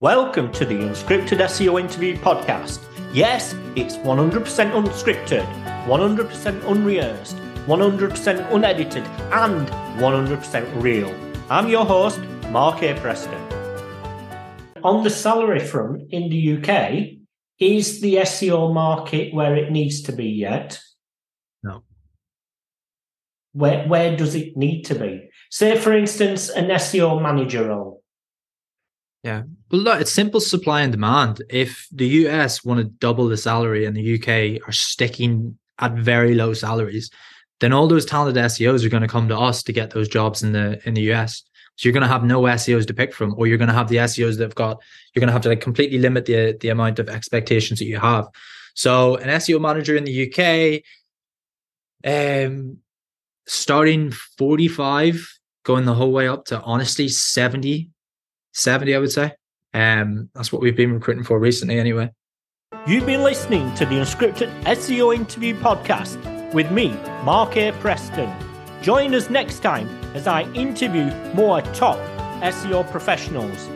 Welcome to the Unscripted SEO Interview Podcast. Yes, it's 100% unscripted, 100% unrehearsed, 100% unedited, and 100% real. I'm your host, Mark A. Preston. On the salary front in the UK, is the SEO market where it needs to be yet? No. Where, where does it need to be? Say, for instance, an SEO manager role. Yeah. Well, look, it's simple supply and demand. If the US want to double the salary and the UK are sticking at very low salaries, then all those talented SEOs are going to come to us to get those jobs in the in the US. So you're going to have no SEOs to pick from, or you're going to have the SEOs that have got. You're going to have to like completely limit the the amount of expectations that you have. So an SEO manager in the UK, um, starting 45, going the whole way up to honestly 70 70, I would say. Um, that's what we've been recruiting for recently, anyway. You've been listening to the Unscripted SEO Interview Podcast with me, Mark A. Preston. Join us next time as I interview more top SEO professionals.